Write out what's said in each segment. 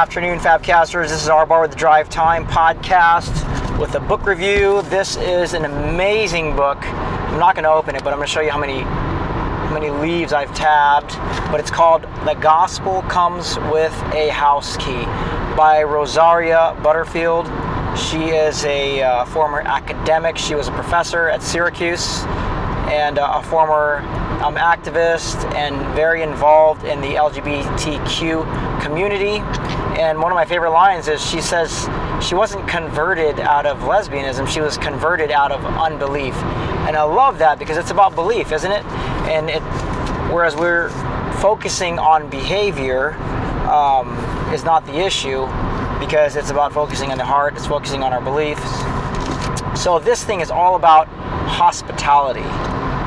afternoon, Fabcasters. This is our Bar with the Drive Time podcast with a book review. This is an amazing book. I'm not going to open it, but I'm going to show you how many how many leaves I've tabbed. But it's called "The Gospel Comes with a House Key" by Rosaria Butterfield. She is a uh, former academic. She was a professor at Syracuse and uh, a former um, activist and very involved in the LGBTQ community. And one of my favorite lines is she says she wasn't converted out of lesbianism, she was converted out of unbelief. And I love that because it's about belief, isn't it? And it, whereas we're focusing on behavior um, is not the issue because it's about focusing on the heart, it's focusing on our beliefs. So this thing is all about hospitality.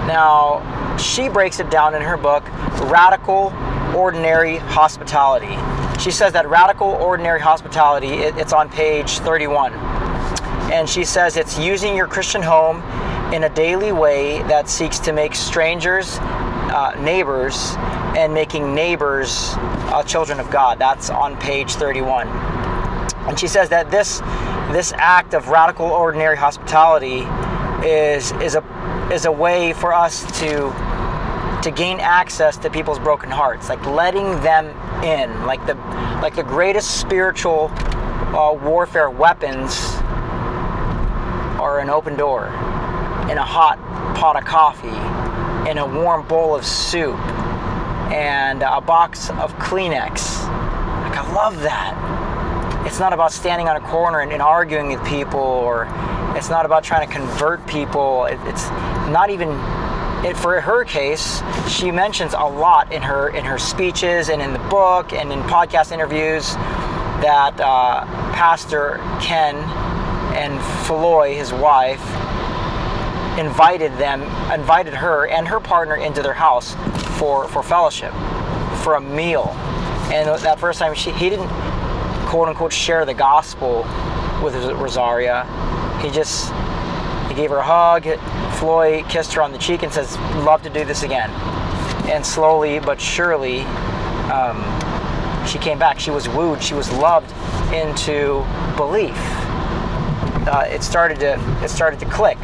Now, she breaks it down in her book, Radical Ordinary Hospitality. She says that radical ordinary hospitality, it, it's on page 31. And she says it's using your Christian home in a daily way that seeks to make strangers uh, neighbors and making neighbors uh, children of God. That's on page 31. And she says that this this act of radical ordinary hospitality is is a is a way for us to to gain access to people's broken hearts, like letting them in, like the like the greatest spiritual uh, warfare weapons are an open door, in a hot pot of coffee, in a warm bowl of soup, and a box of Kleenex. Like I love that. It's not about standing on a corner and, and arguing with people or it's not about trying to convert people. It, it's not even. It, for her case, she mentions a lot in her in her speeches and in the book and in podcast interviews that uh, Pastor Ken and Floy, his wife, invited them, invited her and her partner into their house for for fellowship, for a meal. And that first time, she he didn't quote unquote share the gospel with Rosaria he just he gave her a hug. Floy kissed her on the cheek and says, "Love to do this again." And slowly but surely, um, she came back. She was wooed. She was loved into belief. Uh, it started to it started to click.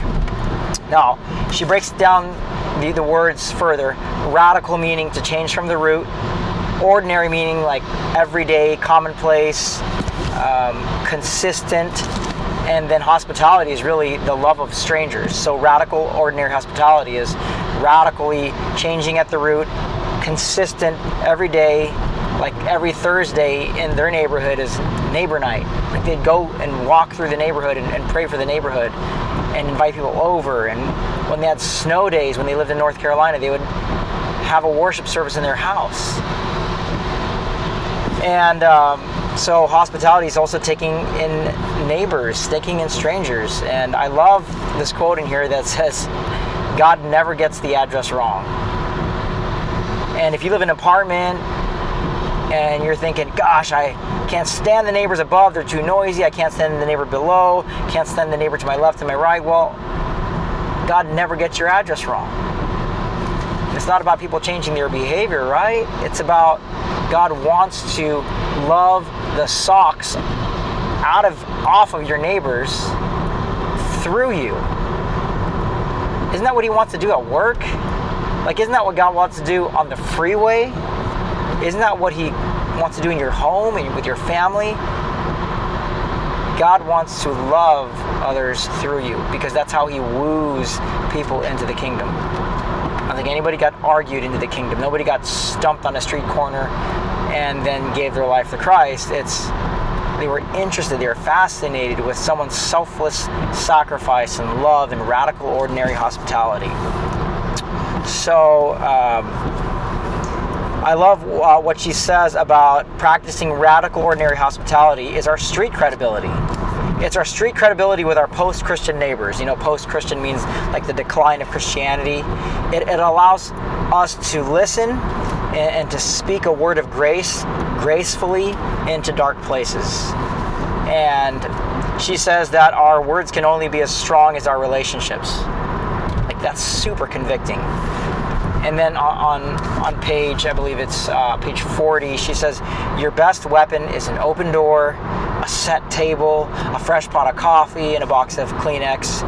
Now she breaks down the, the words further. Radical meaning to change from the root. Ordinary meaning like everyday, commonplace, um, consistent and then hospitality is really the love of strangers. So radical ordinary hospitality is radically changing at the root, consistent every day, like every Thursday in their neighborhood is neighbor night. Like they'd go and walk through the neighborhood and, and pray for the neighborhood and invite people over. And when they had snow days, when they lived in North Carolina, they would have a worship service in their house. And um, so hospitality is also taking in neighbors, taking in strangers. And I love this quote in here that says, God never gets the address wrong. And if you live in an apartment and you're thinking, gosh, I can't stand the neighbors above, they're too noisy, I can't stand the neighbor below, can't stand the neighbor to my left and my right, well, God never gets your address wrong. It's not about people changing their behavior, right? It's about God wants to love the socks out of off of your neighbors through you. Isn't that what he wants to do at work? Like isn't that what God wants to do on the freeway? Isn't that what he wants to do in your home and with your family? God wants to love others through you because that's how he woos people into the kingdom. I don't think anybody got argued into the kingdom. Nobody got stumped on a street corner and then gave their life to Christ. It's they were interested, they were fascinated with someone's selfless sacrifice and love and radical ordinary hospitality. So um, I love uh, what she says about practicing radical ordinary hospitality is our street credibility. It's our street credibility with our post-Christian neighbors. You know, post-Christian means like the decline of Christianity. It, it allows us to listen and, and to speak a word of grace gracefully into dark places. And she says that our words can only be as strong as our relationships. Like, that's super convicting. And then on on page, I believe it's uh, page 40, she says, "Your best weapon is an open door, a set table, a fresh pot of coffee, and a box of Kleenex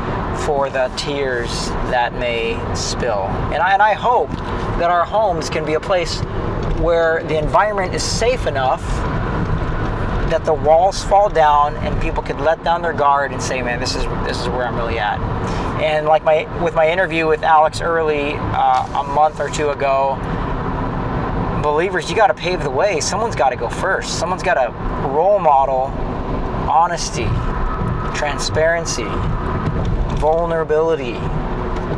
for the tears that may spill." And I and I hope that our homes can be a place where the environment is safe enough that the walls fall down and people could let down their guard and say, "Man, this is this is where I'm really at." And like my with my interview with Alex Early uh, a month or two ago, believers, you got to pave the way. Someone's got to go first. Someone's got to role model honesty, transparency, vulnerability.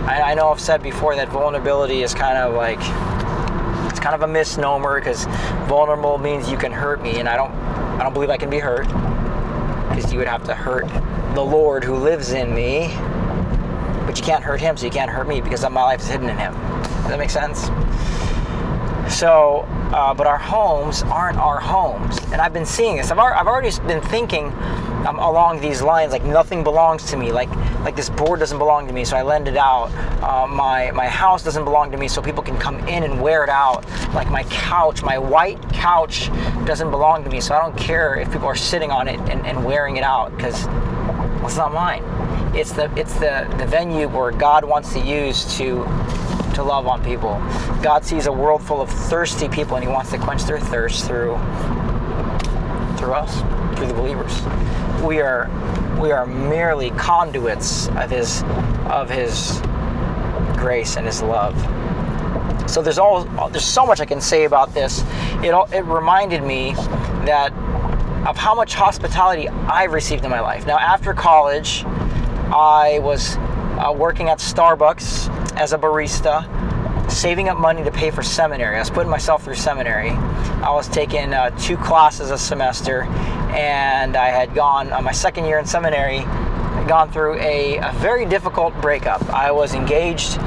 I, I know I've said before that vulnerability is kind of like it's kind of a misnomer because vulnerable means you can hurt me, and I don't I don't believe I can be hurt because you would have to hurt the Lord who lives in me. But you can't hurt him, so you can't hurt me because my life is hidden in him. Does that make sense? So, uh, but our homes aren't our homes. And I've been seeing this. I've, I've already been thinking um, along these lines like nothing belongs to me. Like, like this board doesn't belong to me, so I lend it out. Uh, my, my house doesn't belong to me, so people can come in and wear it out. Like my couch, my white couch doesn't belong to me, so I don't care if people are sitting on it and, and wearing it out because it's not mine. It's the it's the, the venue where God wants to use to to love on people. God sees a world full of thirsty people and he wants to quench their thirst through through us, through the believers. We are we are merely conduits of his of his grace and his love. So there's all there's so much I can say about this. It all, it reminded me that of how much hospitality I've received in my life. Now after college, I was uh, working at Starbucks as a barista, saving up money to pay for seminary. I was putting myself through seminary. I was taking uh, two classes a semester, and I had gone on my second year in seminary, gone through a, a very difficult breakup. I was engaged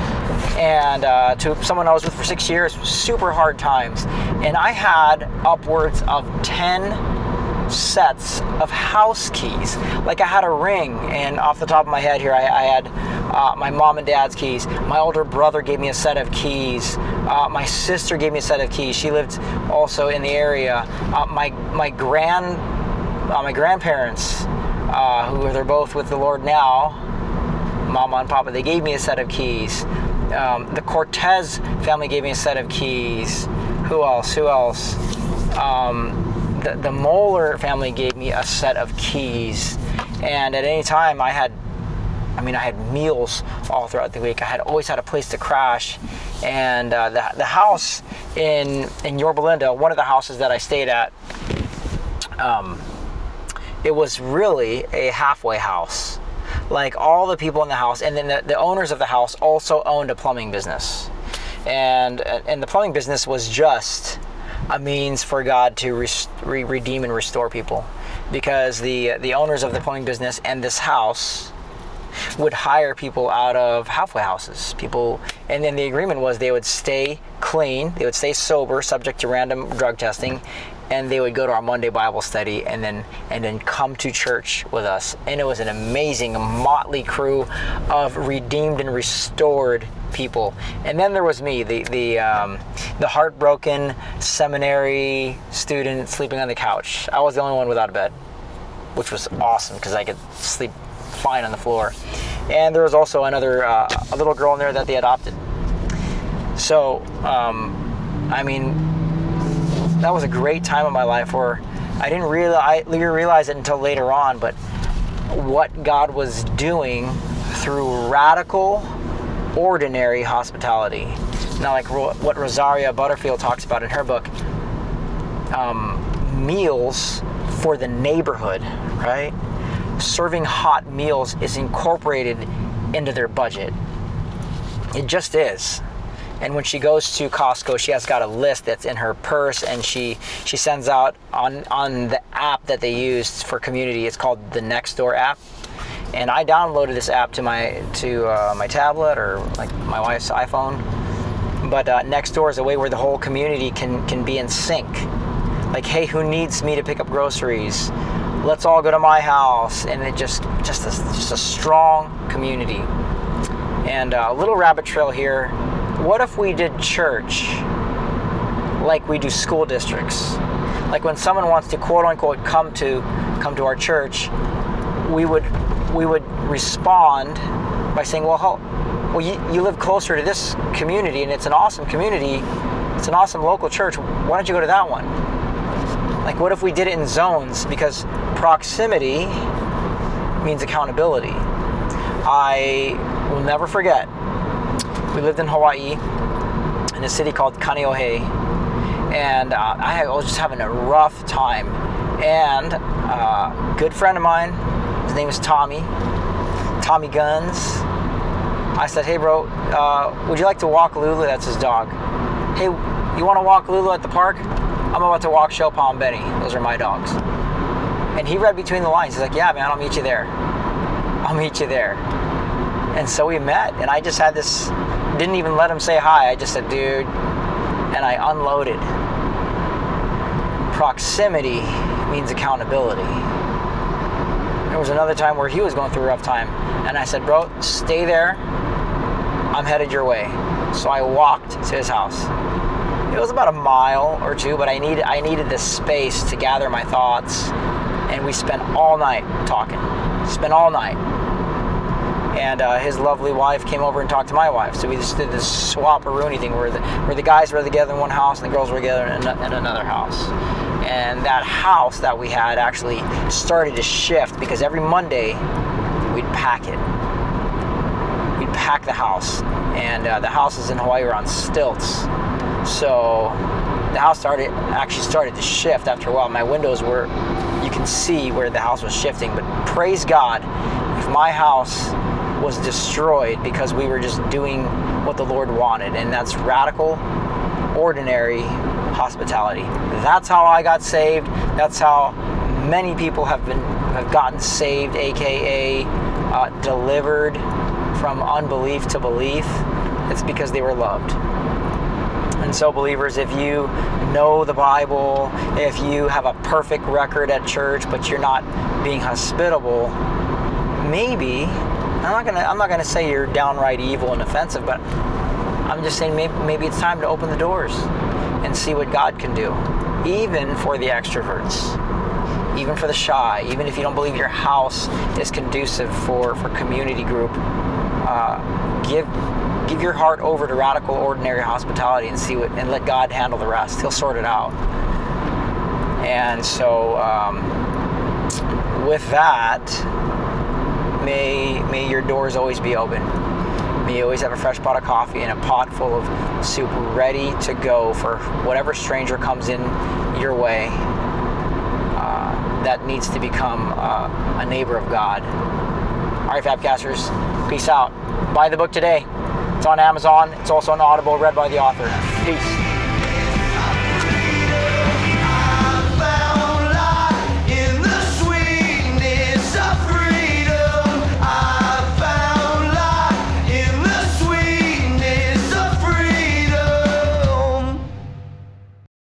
and uh, to someone I was with for six years, super hard times. And I had upwards of 10 sets of house keys. Like I had a ring, and off the top of my head here, I, I had uh, my mom and dad's keys. My older brother gave me a set of keys. Uh, my sister gave me a set of keys. She lived also in the area. Uh, my my grand uh, my grandparents, uh, who they're both with the Lord now, Mama and Papa, they gave me a set of keys. Um, the Cortez family gave me a set of keys. Who else? Who else? Um, the, the Moeller family gave me a set of keys, and at any time I had, I mean, I had meals all throughout the week. I had always had a place to crash, and uh, the, the house in in Yorba Linda, one of the houses that I stayed at, um, it was really a halfway house. Like all the people in the house, and then the, the owners of the house also owned a plumbing business, and and the plumbing business was just a means for God to re- redeem and restore people, because the the owners of the plumbing business and this house would hire people out of halfway houses. People, and then the agreement was they would stay clean, they would stay sober, subject to random drug testing, and they would go to our Monday Bible study and then and then come to church with us. And it was an amazing motley crew of redeemed and restored people. And then there was me, the the um, the heartbroken seminary student sleeping on the couch. I was the only one without a bed, which was awesome because I could sleep on the floor. And there was also another uh, a little girl in there that they adopted. So, um, I mean, that was a great time of my life where I didn't realize, realize it until later on, but what God was doing through radical, ordinary hospitality. Now, like what Rosaria Butterfield talks about in her book, um, meals for the neighborhood, right? Serving hot meals is incorporated into their budget. It just is and when she goes to Costco, she has got a list that's in her purse, and she she sends out on on the app that they use for community. It's called the Nextdoor app, and I downloaded this app to my to uh, my tablet or like my wife's iPhone. But uh, Nextdoor is a way where the whole community can can be in sync. Like, hey, who needs me to pick up groceries? Let's all go to my house, and it just just a, just a strong community. And uh, a little rabbit trail here what if we did church like we do school districts? Like when someone wants to quote unquote come to come to our church, we would we would respond by saying, well, how, well, you, you live closer to this community and it's an awesome community. It's an awesome local church. Why don't you go to that one? Like, what if we did it in zones? Because proximity means accountability. I will never forget. We lived in Hawaii in a city called Kaneohe, and uh, I was just having a rough time. And uh, a good friend of mine, his name is Tommy, Tommy Guns. I said, "Hey, bro, uh, would you like to walk Lulu? That's his dog. Hey, you want to walk Lulu at the park? I'm about to walk Showpaw and Benny. Those are my dogs." And he read between the lines. He's like, "Yeah, man, I'll meet you there. I'll meet you there." And so we met, and I just had this. Didn't even let him say hi. I just said, "Dude," and I unloaded. Proximity means accountability. There was another time where he was going through a rough time, and I said, Bro, stay there. I'm headed your way. So I walked to his house. It was about a mile or two, but I needed I needed this space to gather my thoughts. And we spent all night talking. Spent all night. And uh, his lovely wife came over and talked to my wife. So we just did this swap rooney thing where the, where the guys were together in one house and the girls were together in, in another house and that house that we had actually started to shift because every Monday we'd pack it. We'd pack the house, and uh, the houses in Hawaii were on stilts, so the house started actually started to shift after a while. My windows were, you can see where the house was shifting, but praise God, if my house was destroyed because we were just doing what the Lord wanted, and that's radical, ordinary hospitality. That's how I got saved. That's how many people have been have gotten saved, aka uh, delivered from unbelief to belief. It's because they were loved. And so, believers, if you know the Bible, if you have a perfect record at church, but you're not being hospitable, maybe I'm not gonna I'm not gonna say you're downright evil and offensive, but I'm just saying maybe, maybe it's time to open the doors and see what God can do, even for the extroverts, even for the shy, even if you don't believe your house is conducive for, for community group. Uh, give give your heart over to radical ordinary hospitality and see what and let God handle the rest. He'll sort it out. And so, um, with that, may may your doors always be open. May you always have a fresh pot of coffee and a pot full of soup ready to go for whatever stranger comes in your way uh, that needs to become uh, a neighbor of God. All right, Fabcasters, peace out. Buy the book today. It's on Amazon. It's also on Audible, read by the author. Peace.